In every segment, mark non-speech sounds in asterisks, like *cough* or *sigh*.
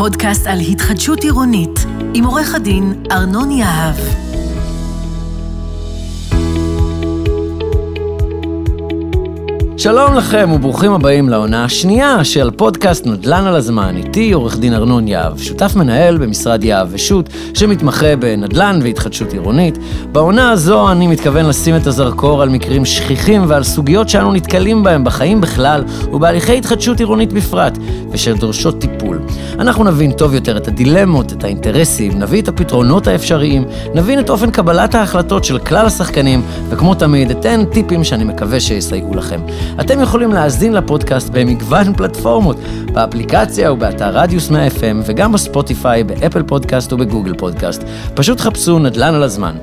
פודקאסט על התחדשות עירונית, עם עורך הדין ארנון יהב. שלום לכם וברוכים הבאים לעונה השנייה של פודקאסט נדל"ן על הזמן. איתי עורך דין ארנון יהב, שותף מנהל במשרד יהב ושות' שמתמחה בנדל"ן והתחדשות עירונית. בעונה הזו אני מתכוון לשים את הזרקור על מקרים שכיחים ועל סוגיות שאנו נתקלים בהם בחיים בכלל ובהליכי התחדשות עירונית בפרט, ושדורשות טיפול. אנחנו נבין טוב יותר את הדילמות, את האינטרסים, נביא את הפתרונות האפשריים, נבין את אופן קבלת ההחלטות של כלל השחקנים, וכמו תמיד אתן טיפים שאני מקווה שיסייעו לכם. אתם יכולים להאזין לפודקאסט במגוון *laughs* פלטפורמות, באפליקציה ובאתר רדיוס 100 FM וגם בספוטיפיי, באפל פודקאסט ובגוגל פודקאסט. פשוט חפשו נדל"ן על הזמן.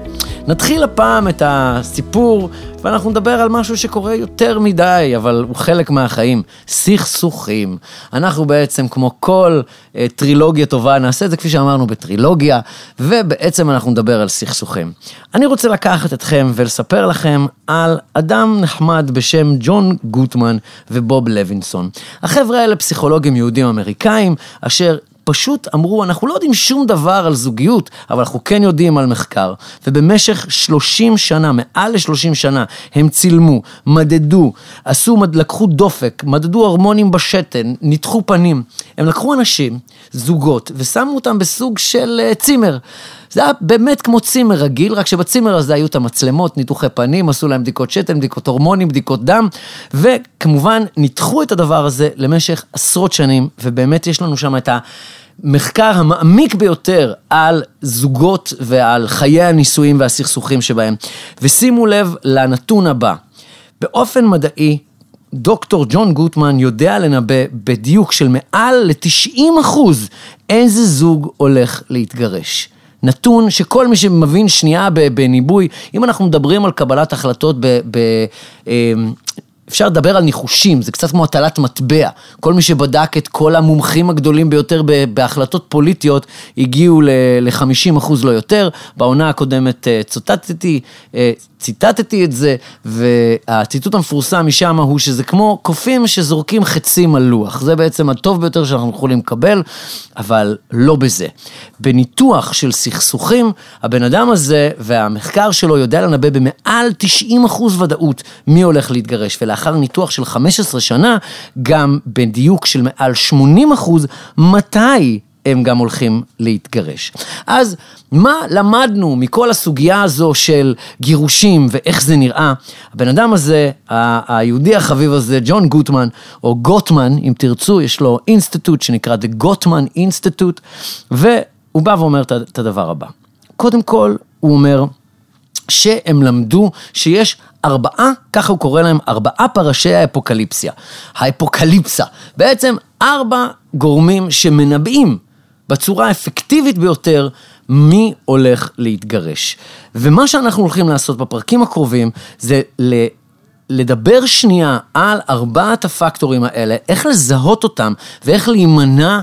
נתחיל הפעם את הסיפור, ואנחנו נדבר על משהו שקורה יותר מדי, אבל הוא חלק מהחיים, סכסוכים. אנחנו בעצם, כמו כל אה, טרילוגיה טובה, נעשה את זה כפי שאמרנו בטרילוגיה, ובעצם אנחנו נדבר על סכסוכים. אני רוצה לקחת אתכם ולספר לכם על אדם נחמד בשם ג'ון גוטמן ובוב לוינסון. החבר'ה האלה פסיכולוגים יהודים אמריקאים, אשר פשוט אמרו, אנחנו לא יודעים שום דבר על זוגיות, אבל אנחנו כן יודעים על מחקר. ובמשך 30 שנה, מעל ל-30 שנה, הם צילמו, מדדו, עשו, לקחו דופק, מדדו הרמונים בשתן, ניתחו פנים. הם לקחו אנשים, זוגות, ושמו אותם בסוג של uh, צימר. זה היה באמת כמו צימר רגיל, רק שבצימר הזה היו את המצלמות, ניתוחי פנים, עשו להם בדיקות שתן, בדיקות הורמונים, בדיקות דם, וכמובן ניתחו את הדבר הזה למשך עשרות שנים, ובאמת יש לנו שם את ה... המחקר המעמיק ביותר על זוגות ועל חיי הנישואים והסכסוכים שבהם. ושימו לב לנתון הבא, באופן מדעי, דוקטור ג'ון גוטמן יודע לנבא בדיוק של מעל ל-90 אחוז איזה זוג הולך להתגרש. נתון שכל מי שמבין שנייה בניבוי, אם אנחנו מדברים על קבלת החלטות ב... ב אמ, אפשר לדבר על ניחושים, זה קצת כמו הטלת מטבע. כל מי שבדק את כל המומחים הגדולים ביותר בהחלטות פוליטיות, הגיעו ל-50 אחוז לא יותר. בעונה הקודמת אה, צוטטתי, אה, ציטטתי את זה, והציטוט המפורסם משם הוא שזה כמו קופים שזורקים חצים על לוח. זה בעצם הטוב ביותר שאנחנו יכולים לקבל, אבל לא בזה. בניתוח של סכסוכים, הבן אדם הזה והמחקר שלו יודע לנבא במעל 90 אחוז ודאות מי הולך להתגרש, ולאחר ניתוח של 15 שנה, גם בדיוק של מעל 80 אחוז, מתי הם גם הולכים להתגרש. אז מה למדנו מכל הסוגיה הזו של גירושים ואיך זה נראה? הבן אדם הזה, היהודי החביב הזה, ג'ון גוטמן, או גוטמן, אם תרצו, יש לו אינסטיטוט שנקרא The Gottman Institute, והוא בא ואומר את הדבר הבא. קודם כל, הוא אומר, שהם למדו שיש ארבעה, ככה הוא קורא להם, ארבעה פרשי האפוקליפסיה. האפוקליפסה. בעצם ארבע גורמים שמנבאים בצורה האפקטיבית ביותר מי הולך להתגרש. ומה שאנחנו הולכים לעשות בפרקים הקרובים זה ל... לדבר שנייה על ארבעת הפקטורים האלה, איך לזהות אותם ואיך להימנע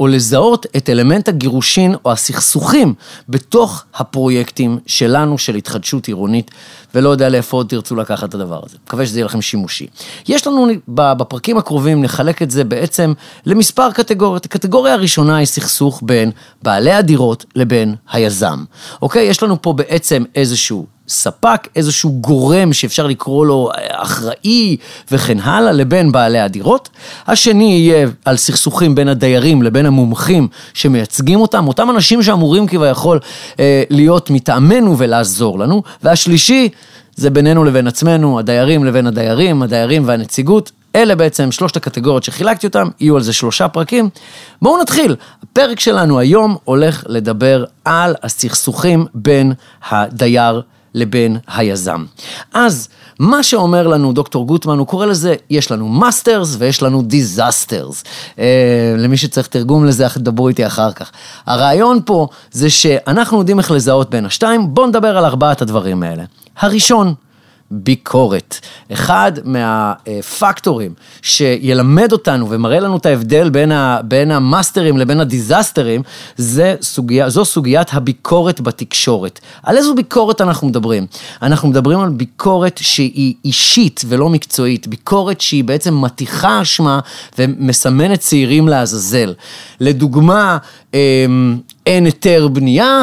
או לזהות את אלמנט הגירושין או הסכסוכים בתוך הפרויקטים שלנו של התחדשות עירונית, ולא יודע לאיפה עוד תרצו לקחת את הדבר הזה. מקווה שזה יהיה לכם שימושי. יש לנו בפרקים הקרובים, נחלק את זה בעצם למספר קטגוריות. הקטגוריה הראשונה היא סכסוך בין בעלי הדירות לבין היזם. אוקיי? יש לנו פה בעצם איזשהו ספק, איזשהו גורם שאפשר לקרוא לו אה, אחראי וכן הלאה, לבין בעלי הדירות. השני יהיה על סכסוכים בין הדיירים לבין המומחים שמייצגים אותם, אותם אנשים שאמורים כביכול אה, להיות מטעמנו ולעזור לנו. והשלישי, זה בינינו לבין עצמנו, הדיירים לבין הדיירים, הדיירים והנציגות. אלה בעצם שלושת הקטגוריות שחילקתי אותם, יהיו על זה שלושה פרקים. בואו נתחיל. הפרק שלנו היום הולך לדבר על הסכסוכים בין הדייר לבין היזם. אז מה שאומר לנו דוקטור גוטמן, הוא קורא לזה, יש לנו masters ויש לנו disasters. אה, למי שצריך תרגום לזה, דברו איתי אחר כך. הרעיון פה זה שאנחנו יודעים איך לזהות בין השתיים, בואו נדבר על ארבעת הדברים האלה. הראשון, ביקורת. אחד מהפקטורים שילמד אותנו ומראה לנו את ההבדל בין, ה, בין המאסטרים לבין הדיזסטרים, זה סוגיה, זו סוגיית הביקורת בתקשורת. על איזו ביקורת אנחנו מדברים? אנחנו מדברים על ביקורת שהיא אישית ולא מקצועית, ביקורת שהיא בעצם מתיחה אשמה ומסמנת צעירים לעזאזל. לדוגמה, אמ, אין היתר בנייה,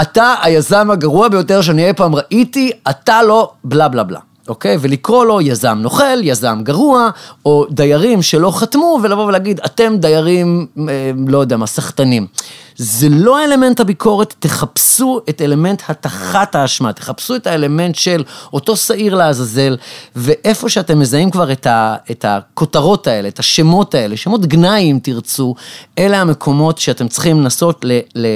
אתה היזם הגרוע ביותר שאני אי פעם ראיתי, אתה לא בלה בלה בלה. אוקיי? ולקרוא לו יזם נוכל, יזם גרוע, או דיירים שלא חתמו, ולבוא ולהגיד, אתם דיירים, אה, לא יודע מה, סחטנים. זה לא אלמנט הביקורת, תחפשו את אלמנט הטחת האשמה, תחפשו את האלמנט של אותו שעיר לעזאזל, ואיפה שאתם מזהים כבר את, ה, את הכותרות האלה, את השמות האלה, שמות גנאי אם תרצו, אלה המקומות שאתם צריכים לנסות ל, ל,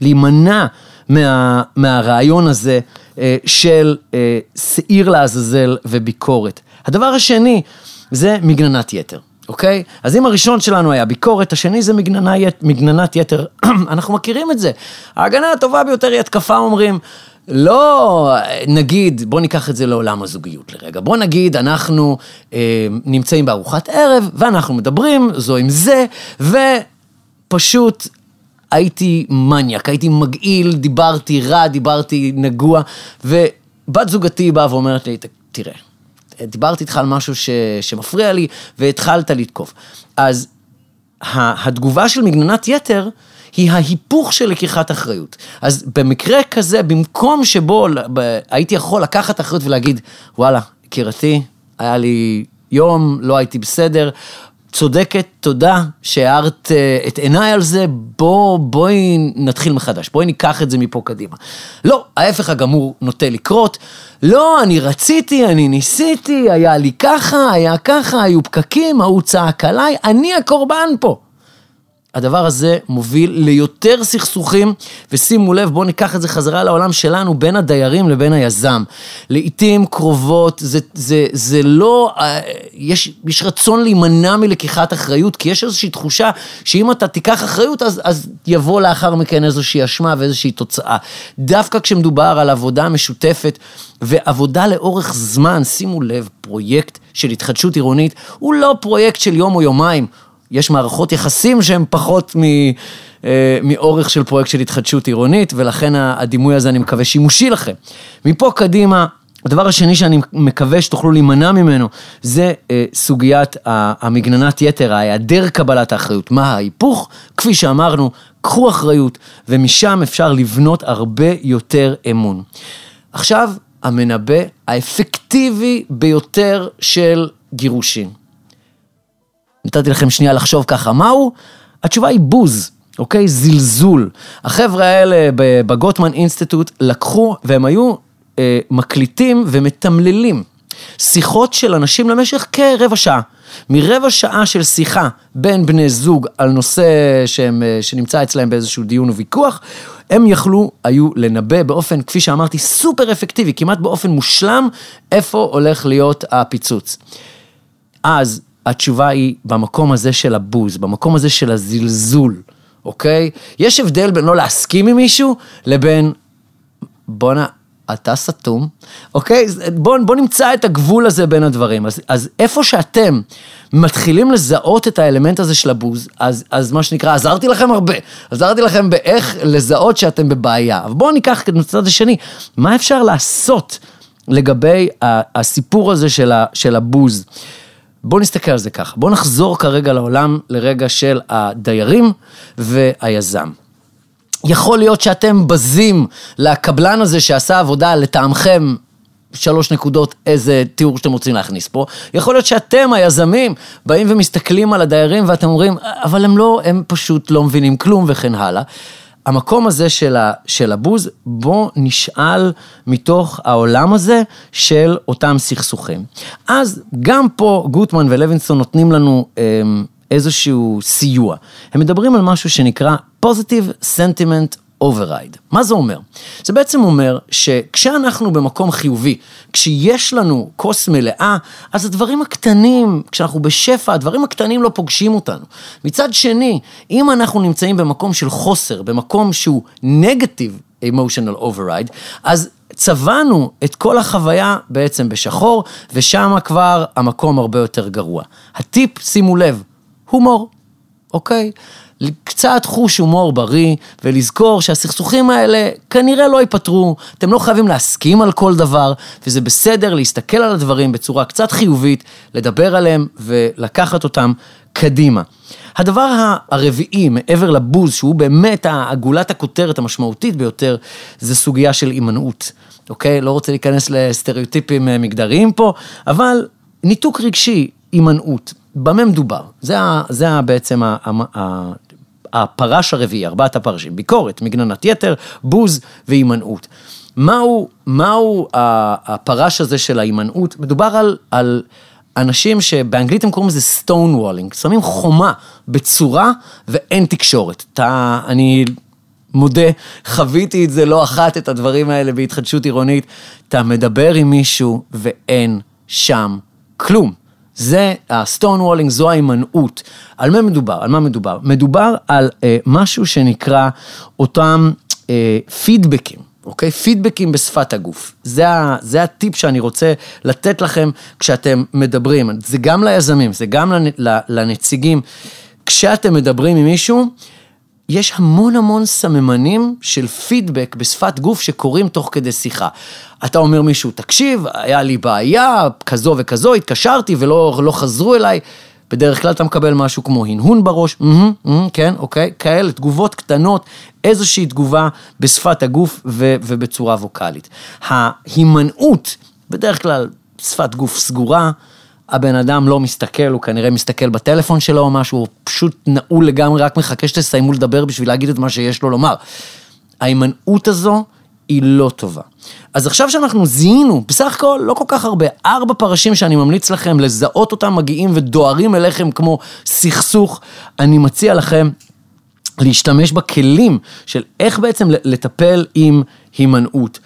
להימנע. מה, מהרעיון הזה אה, של אה, שעיר לעזאזל וביקורת. הדבר השני זה מגננת יתר. אוקיי? אז אם הראשון שלנו היה ביקורת, השני זה מגננה, מגננת יתר, *clears throat* אנחנו מכירים את זה. ההגנה הטובה ביותר היא התקפה, אומרים. לא, נגיד, בוא ניקח את זה לעולם הזוגיות לרגע. בוא נגיד, אנחנו אה, נמצאים בארוחת ערב, ואנחנו מדברים זו עם זה, ופשוט הייתי מניאק, הייתי מגעיל, דיברתי רע, דיברתי נגוע, ובת זוגתי באה ואומרת לי, תראה, דיברתי איתך על משהו ש, שמפריע לי, והתחלת לתקוף. אז התגובה של מגננת יתר, היא ההיפוך של לקיחת אחריות. אז במקרה כזה, במקום שבו הייתי יכול לקחת אחריות ולהגיד, וואלה, יקירתי, היה לי יום, לא הייתי בסדר, צודקת, תודה שהארת אה, את עיניי על זה, בוא, בואי נתחיל מחדש, בואי ניקח את זה מפה קדימה. לא, ההפך הגמור נוטה לקרות, לא, אני רציתי, אני ניסיתי, היה לי ככה, היה ככה, היו פקקים, ההוא צעק עליי, אני הקורבן פה. הדבר הזה מוביל ליותר סכסוכים, ושימו לב, בואו ניקח את זה חזרה לעולם שלנו, בין הדיירים לבין היזם. לעיתים קרובות, זה, זה, זה לא, אה, יש, יש רצון להימנע מלקיחת אחריות, כי יש איזושהי תחושה שאם אתה תיקח אחריות, אז, אז יבוא לאחר מכן איזושהי אשמה ואיזושהי תוצאה. דווקא כשמדובר על עבודה משותפת ועבודה לאורך זמן, שימו לב, פרויקט של התחדשות עירונית הוא לא פרויקט של יום או יומיים. יש מערכות יחסים שהן פחות מ, אה, מאורך של פרויקט של התחדשות עירונית, ולכן הדימוי הזה אני מקווה שימושי לכם. מפה קדימה, הדבר השני שאני מקווה שתוכלו להימנע ממנו, זה אה, סוגיית המגננת יתר, ההיעדר קבלת האחריות. מה ההיפוך? כפי שאמרנו, קחו אחריות, ומשם אפשר לבנות הרבה יותר אמון. עכשיו, המנבא האפקטיבי ביותר של גירושין. נתתי לכם שנייה לחשוב ככה, מהו? התשובה היא בוז, אוקיי? זלזול. החבר'ה האלה בגוטמן אינסטיטוט לקחו, והם היו אה, מקליטים ומתמללים שיחות של אנשים למשך כרבע שעה. מרבע שעה של שיחה בין בני זוג על נושא שהם, אה, שנמצא אצלם באיזשהו דיון וויכוח, הם יכלו, היו לנבא באופן, כפי שאמרתי, סופר אפקטיבי, כמעט באופן מושלם, איפה הולך להיות הפיצוץ. אז התשובה היא במקום הזה של הבוז, במקום הזה של הזלזול, אוקיי? יש הבדל בין לא להסכים עם מישהו לבין בואנה, אתה סתום, אוקיי? בוא, בוא נמצא את הגבול הזה בין הדברים. אז, אז איפה שאתם מתחילים לזהות את האלמנט הזה של הבוז, אז, אז מה שנקרא, עזרתי לכם הרבה. עזרתי לכם באיך לזהות שאתם בבעיה. אבל בואו ניקח את הצד השני, מה אפשר לעשות לגבי הסיפור הזה של, ה, של הבוז? בואו נסתכל על זה ככה, בואו נחזור כרגע לעולם לרגע של הדיירים והיזם. יכול להיות שאתם בזים לקבלן הזה שעשה עבודה לטעמכם שלוש נקודות, איזה תיאור שאתם רוצים להכניס פה. יכול להיות שאתם, היזמים, באים ומסתכלים על הדיירים ואתם אומרים, אבל הם לא, הם פשוט לא מבינים כלום וכן הלאה. המקום הזה של, ה, של הבוז, בוא נשאל מתוך העולם הזה של אותם סכסוכים. אז גם פה גוטמן ולוינסון נותנים לנו אמ, איזשהו סיוע. הם מדברים על משהו שנקרא Positive Sentiment override. מה זה אומר? זה בעצם אומר שכשאנחנו במקום חיובי, כשיש לנו כוס מלאה, אז הדברים הקטנים, כשאנחנו בשפע, הדברים הקטנים לא פוגשים אותנו. מצד שני, אם אנחנו נמצאים במקום של חוסר, במקום שהוא negative emotional override, אז צבענו את כל החוויה בעצם בשחור, ושם כבר המקום הרבה יותר גרוע. הטיפ, שימו לב, הומור, אוקיי? קצת חוש הומור בריא, ולזכור שהסכסוכים האלה כנראה לא ייפתרו, אתם לא חייבים להסכים על כל דבר, וזה בסדר להסתכל על הדברים בצורה קצת חיובית, לדבר עליהם ולקחת אותם קדימה. הדבר הרביעי, מעבר לבוז, שהוא באמת הגולת הכותרת המשמעותית ביותר, זה סוגיה של הימנעות, אוקיי? לא רוצה להיכנס לסטריאוטיפים אה, מגדריים פה, אבל ניתוק רגשי, הימנעות. במה מדובר? זה, זה בעצם הפרש הרביעי, ארבעת הפרשים, ביקורת, מגננת יתר, בוז והימנעות. מהו, מהו הפרש הזה של ההימנעות? מדובר על, על אנשים שבאנגלית הם קוראים לזה stone walling, שמים חומה בצורה ואין תקשורת. אתה, אני מודה, חוויתי את זה לא אחת, את הדברים האלה בהתחדשות עירונית. אתה מדבר עם מישהו ואין שם כלום. זה הסטון וולינג, זו ההימנעות. על מה מדובר? על מה מדובר? מדובר על אה, משהו שנקרא אותם אה, פידבקים. אוקיי? פידבקים בשפת הגוף. זה, ה, זה הטיפ שאני רוצה לתת לכם כשאתם מדברים. זה גם ליזמים, זה גם לנציגים. כשאתם מדברים עם מישהו, יש המון המון סממנים של פידבק בשפת גוף שקורים תוך כדי שיחה. אתה אומר מישהו, תקשיב, היה לי בעיה, כזו וכזו, התקשרתי ולא לא חזרו אליי. בדרך כלל אתה מקבל משהו כמו הנהון בראש, mm-hmm, mm-hmm, כן, אוקיי, כאלה, תגובות קטנות, איזושהי תגובה בשפת הגוף ו- ובצורה ווקאלית. ההימנעות, בדרך כלל שפת גוף סגורה, הבן אדם לא מסתכל, הוא כנראה מסתכל בטלפון שלו או משהו, הוא פשוט נעול לגמרי, רק מחכה שתסיימו לדבר בשביל להגיד את מה שיש לו לומר. ההימנעות הזו היא לא טובה. אז עכשיו שאנחנו זיהינו, בסך הכל לא כל כך הרבה, ארבע פרשים שאני ממליץ לכם לזהות אותם מגיעים ודוהרים אליכם כמו סכסוך, אני מציע לכם להשתמש בכלים של איך בעצם לטפל עם הימנעות.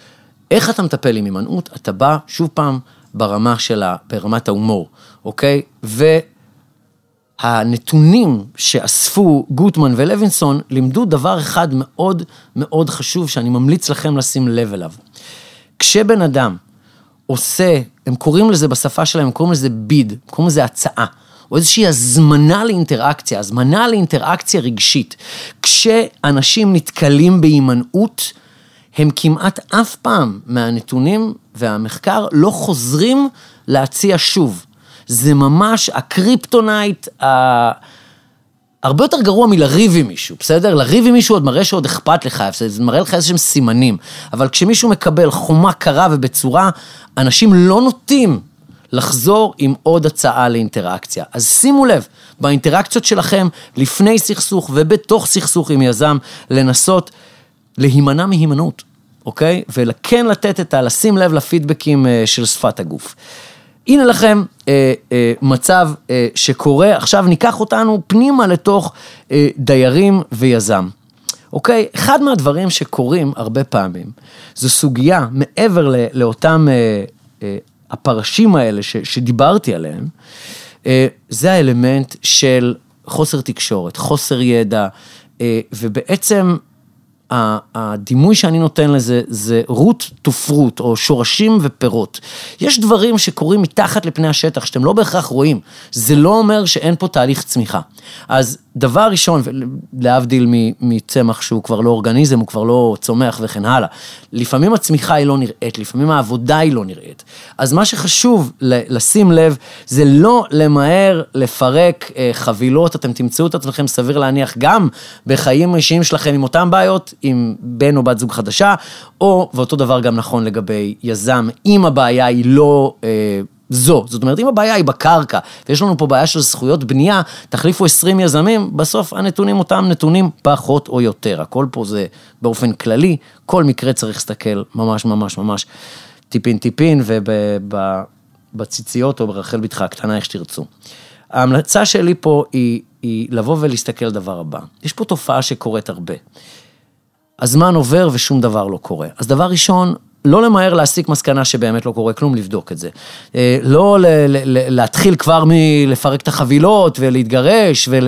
איך אתה מטפל עם הימנעות? אתה בא, שוב פעם, ברמה שלה, ברמת ההומור, אוקיי? והנתונים שאספו גוטמן ולוינסון לימדו דבר אחד מאוד מאוד חשוב שאני ממליץ לכם לשים לב אליו. כשבן אדם עושה, הם קוראים לזה בשפה שלהם, הם קוראים לזה ביד, הם קוראים לזה הצעה. או איזושהי הזמנה לאינטראקציה, הזמנה לאינטראקציה רגשית. כשאנשים נתקלים בהימנעות, הם כמעט אף פעם מהנתונים והמחקר לא חוזרים להציע שוב. זה ממש הקריפטונייט, ה... הרבה יותר גרוע מלריב עם מישהו, בסדר? לריב עם מישהו עוד מראה שעוד אכפת לך, זה מראה לך איזה שהם סימנים. אבל כשמישהו מקבל חומה קרה ובצורה, אנשים לא נוטים לחזור עם עוד הצעה לאינטראקציה. אז שימו לב, באינטראקציות שלכם, לפני סכסוך ובתוך סכסוך עם יזם, לנסות להימנע מהימנעות, אוקיי? וכן לתת את ה... לשים לב לפידבקים אה, של שפת הגוף. הנה לכם אה, אה, מצב אה, שקורה, עכשיו ניקח אותנו פנימה לתוך אה, דיירים ויזם. אוקיי? אחד מהדברים שקורים הרבה פעמים, זו סוגיה מעבר ל, לאותם אה, אה, הפרשים האלה ש, שדיברתי עליהם, אה, זה האלמנט של חוסר תקשורת, חוסר ידע, אה, ובעצם הדימוי שאני נותן לזה זה רות תופרות, או שורשים ופירות. יש דברים שקורים מתחת לפני השטח, שאתם לא בהכרח רואים. זה לא אומר שאין פה תהליך צמיחה. אז דבר ראשון, להבדיל מצמח שהוא כבר לא אורגניזם, הוא כבר לא צומח וכן הלאה, לפעמים הצמיחה היא לא נראית, לפעמים העבודה היא לא נראית. אז מה שחשוב לשים לב, זה לא למהר לפרק אה, חבילות, אתם תמצאו את עצמכם סביר להניח גם בחיים אישיים שלכם עם אותן בעיות, עם בן או בת זוג חדשה, או, ואותו דבר גם נכון לגבי יזם, אם הבעיה היא לא... זו. זאת אומרת, אם הבעיה היא בקרקע, ויש לנו פה בעיה של זכויות בנייה, תחליפו 20 יזמים, בסוף הנתונים אותם נתונים פחות או יותר. הכל פה זה באופן כללי, כל מקרה צריך להסתכל ממש ממש ממש טיפין טיפין, ובציציות או ברחל בתך הקטנה, איך שתרצו. ההמלצה שלי פה היא, היא לבוא ולהסתכל על דבר הבא. יש פה תופעה שקורית הרבה. הזמן עובר ושום דבר לא קורה. אז דבר ראשון, לא למהר להסיק מסקנה שבאמת לא קורה כלום, לבדוק את זה. אה, לא ל- ל- להתחיל כבר מלפרק את החבילות ולהתגרש ול-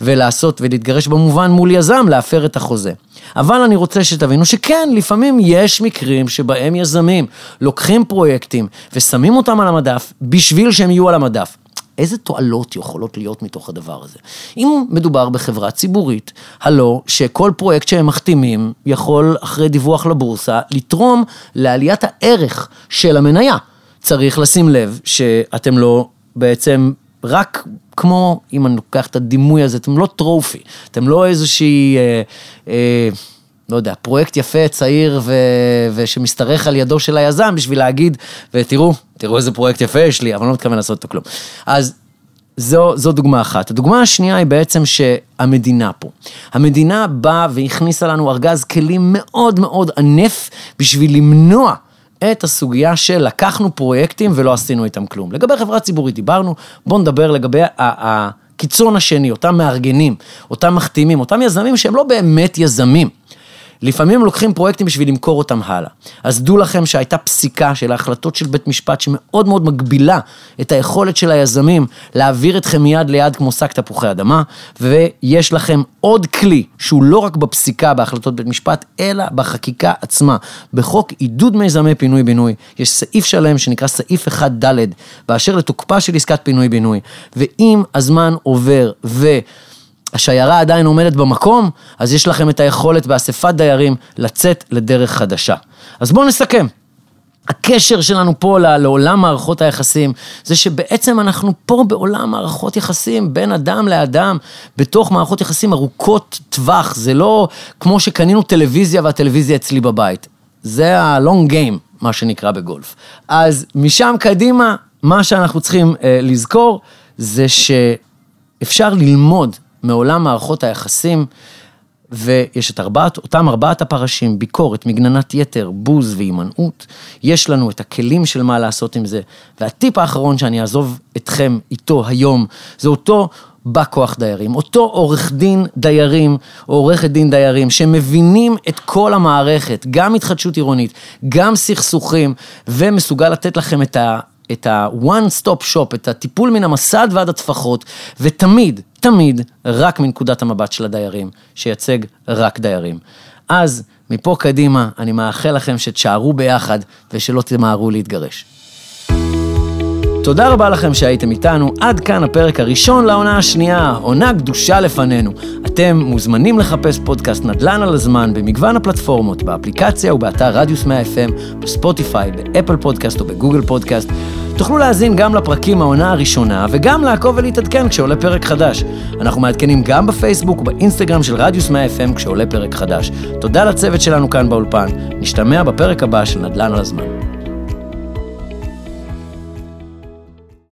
ולעשות, ולהתגרש במובן מול יזם, להפר את החוזה. אבל אני רוצה שתבינו שכן, לפעמים יש מקרים שבהם יזמים לוקחים פרויקטים ושמים אותם על המדף בשביל שהם יהיו על המדף. איזה תועלות יכולות להיות מתוך הדבר הזה? אם מדובר בחברה ציבורית, הלא שכל פרויקט שהם מחתימים יכול, אחרי דיווח לבורסה, לתרום לעליית הערך של המניה. צריך לשים לב שאתם לא בעצם רק כמו, אם אני לוקח את הדימוי הזה, אתם לא טרופי, אתם לא איזושהי... אה, אה, לא יודע, פרויקט יפה, צעיר ו... ושמשתרך על ידו של היזם בשביל להגיד, ותראו, תראו איזה פרויקט יפה יש לי, אבל לא מתכוון לעשות איתו כלום. אז זו, זו דוגמה אחת. הדוגמה השנייה היא בעצם שהמדינה פה. המדינה באה והכניסה לנו ארגז כלים מאוד מאוד ענף בשביל למנוע את הסוגיה של לקחנו פרויקטים ולא עשינו איתם כלום. לגבי חברה ציבורית דיברנו, בואו נדבר לגבי הקיצון השני, אותם מארגנים, אותם מחתימים, אותם יזמים שהם לא באמת יזמים. לפעמים לוקחים פרויקטים בשביל למכור אותם הלאה. אז דעו לכם שהייתה פסיקה של ההחלטות של בית משפט שמאוד מאוד מגבילה את היכולת של היזמים להעביר אתכם מיד ליד כמו שק תפוחי אדמה, ויש לכם עוד כלי שהוא לא רק בפסיקה בהחלטות בית משפט, אלא בחקיקה עצמה. בחוק עידוד מיזמי פינוי-בינוי, יש סעיף שלם שנקרא סעיף 1ד, באשר לתוקפה של עסקת פינוי-בינוי, ואם הזמן עובר ו... השיירה עדיין עומדת במקום, אז יש לכם את היכולת באספת דיירים לצאת לדרך חדשה. אז בואו נסכם. הקשר שלנו פה לעולם מערכות היחסים, זה שבעצם אנחנו פה בעולם מערכות יחסים בין אדם לאדם, בתוך מערכות יחסים ארוכות טווח, זה לא כמו שקנינו טלוויזיה והטלוויזיה אצלי בבית. זה ה-long game, מה שנקרא בגולף. אז משם קדימה, מה שאנחנו צריכים אה, לזכור, זה שאפשר ללמוד מעולם מערכות היחסים, ויש את ארבעת, אותם ארבעת הפרשים, ביקורת, מגננת יתר, בוז והימנעות. יש לנו את הכלים של מה לעשות עם זה. והטיפ האחרון שאני אעזוב אתכם איתו היום, זה אותו בא כוח דיירים, אותו עורך דין דיירים, או עורכת דין דיירים, שמבינים את כל המערכת, גם התחדשות עירונית, גם סכסוכים, ומסוגל לתת לכם את ה... את ה-one stop shop, את הטיפול מן המסד ועד הטפחות, ותמיד, תמיד, רק מנקודת המבט של הדיירים, שייצג רק דיירים. אז, מפה קדימה, אני מאחל לכם שתשארו ביחד ושלא תמהרו להתגרש. תודה רבה לכם שהייתם איתנו, עד כאן הפרק הראשון לעונה השנייה, עונה קדושה לפנינו. אתם מוזמנים לחפש פודקאסט נדל"ן על הזמן במגוון הפלטפורמות, באפליקציה ובאתר רדיוס 100 FM, בספוטיפיי, באפל פודקאסט או בגוגל פודקאסט. תוכלו להאזין גם לפרקים מהעונה הראשונה, וגם לעקוב ולהתעדכן כשעולה פרק חדש. אנחנו מעדכנים גם בפייסבוק ובאינסטגרם של רדיוס 100 FM כשעולה פרק חדש. תודה לצוות שלנו כאן באולפן, נשתמע בפרק הבא של נדל"ן על הזמן.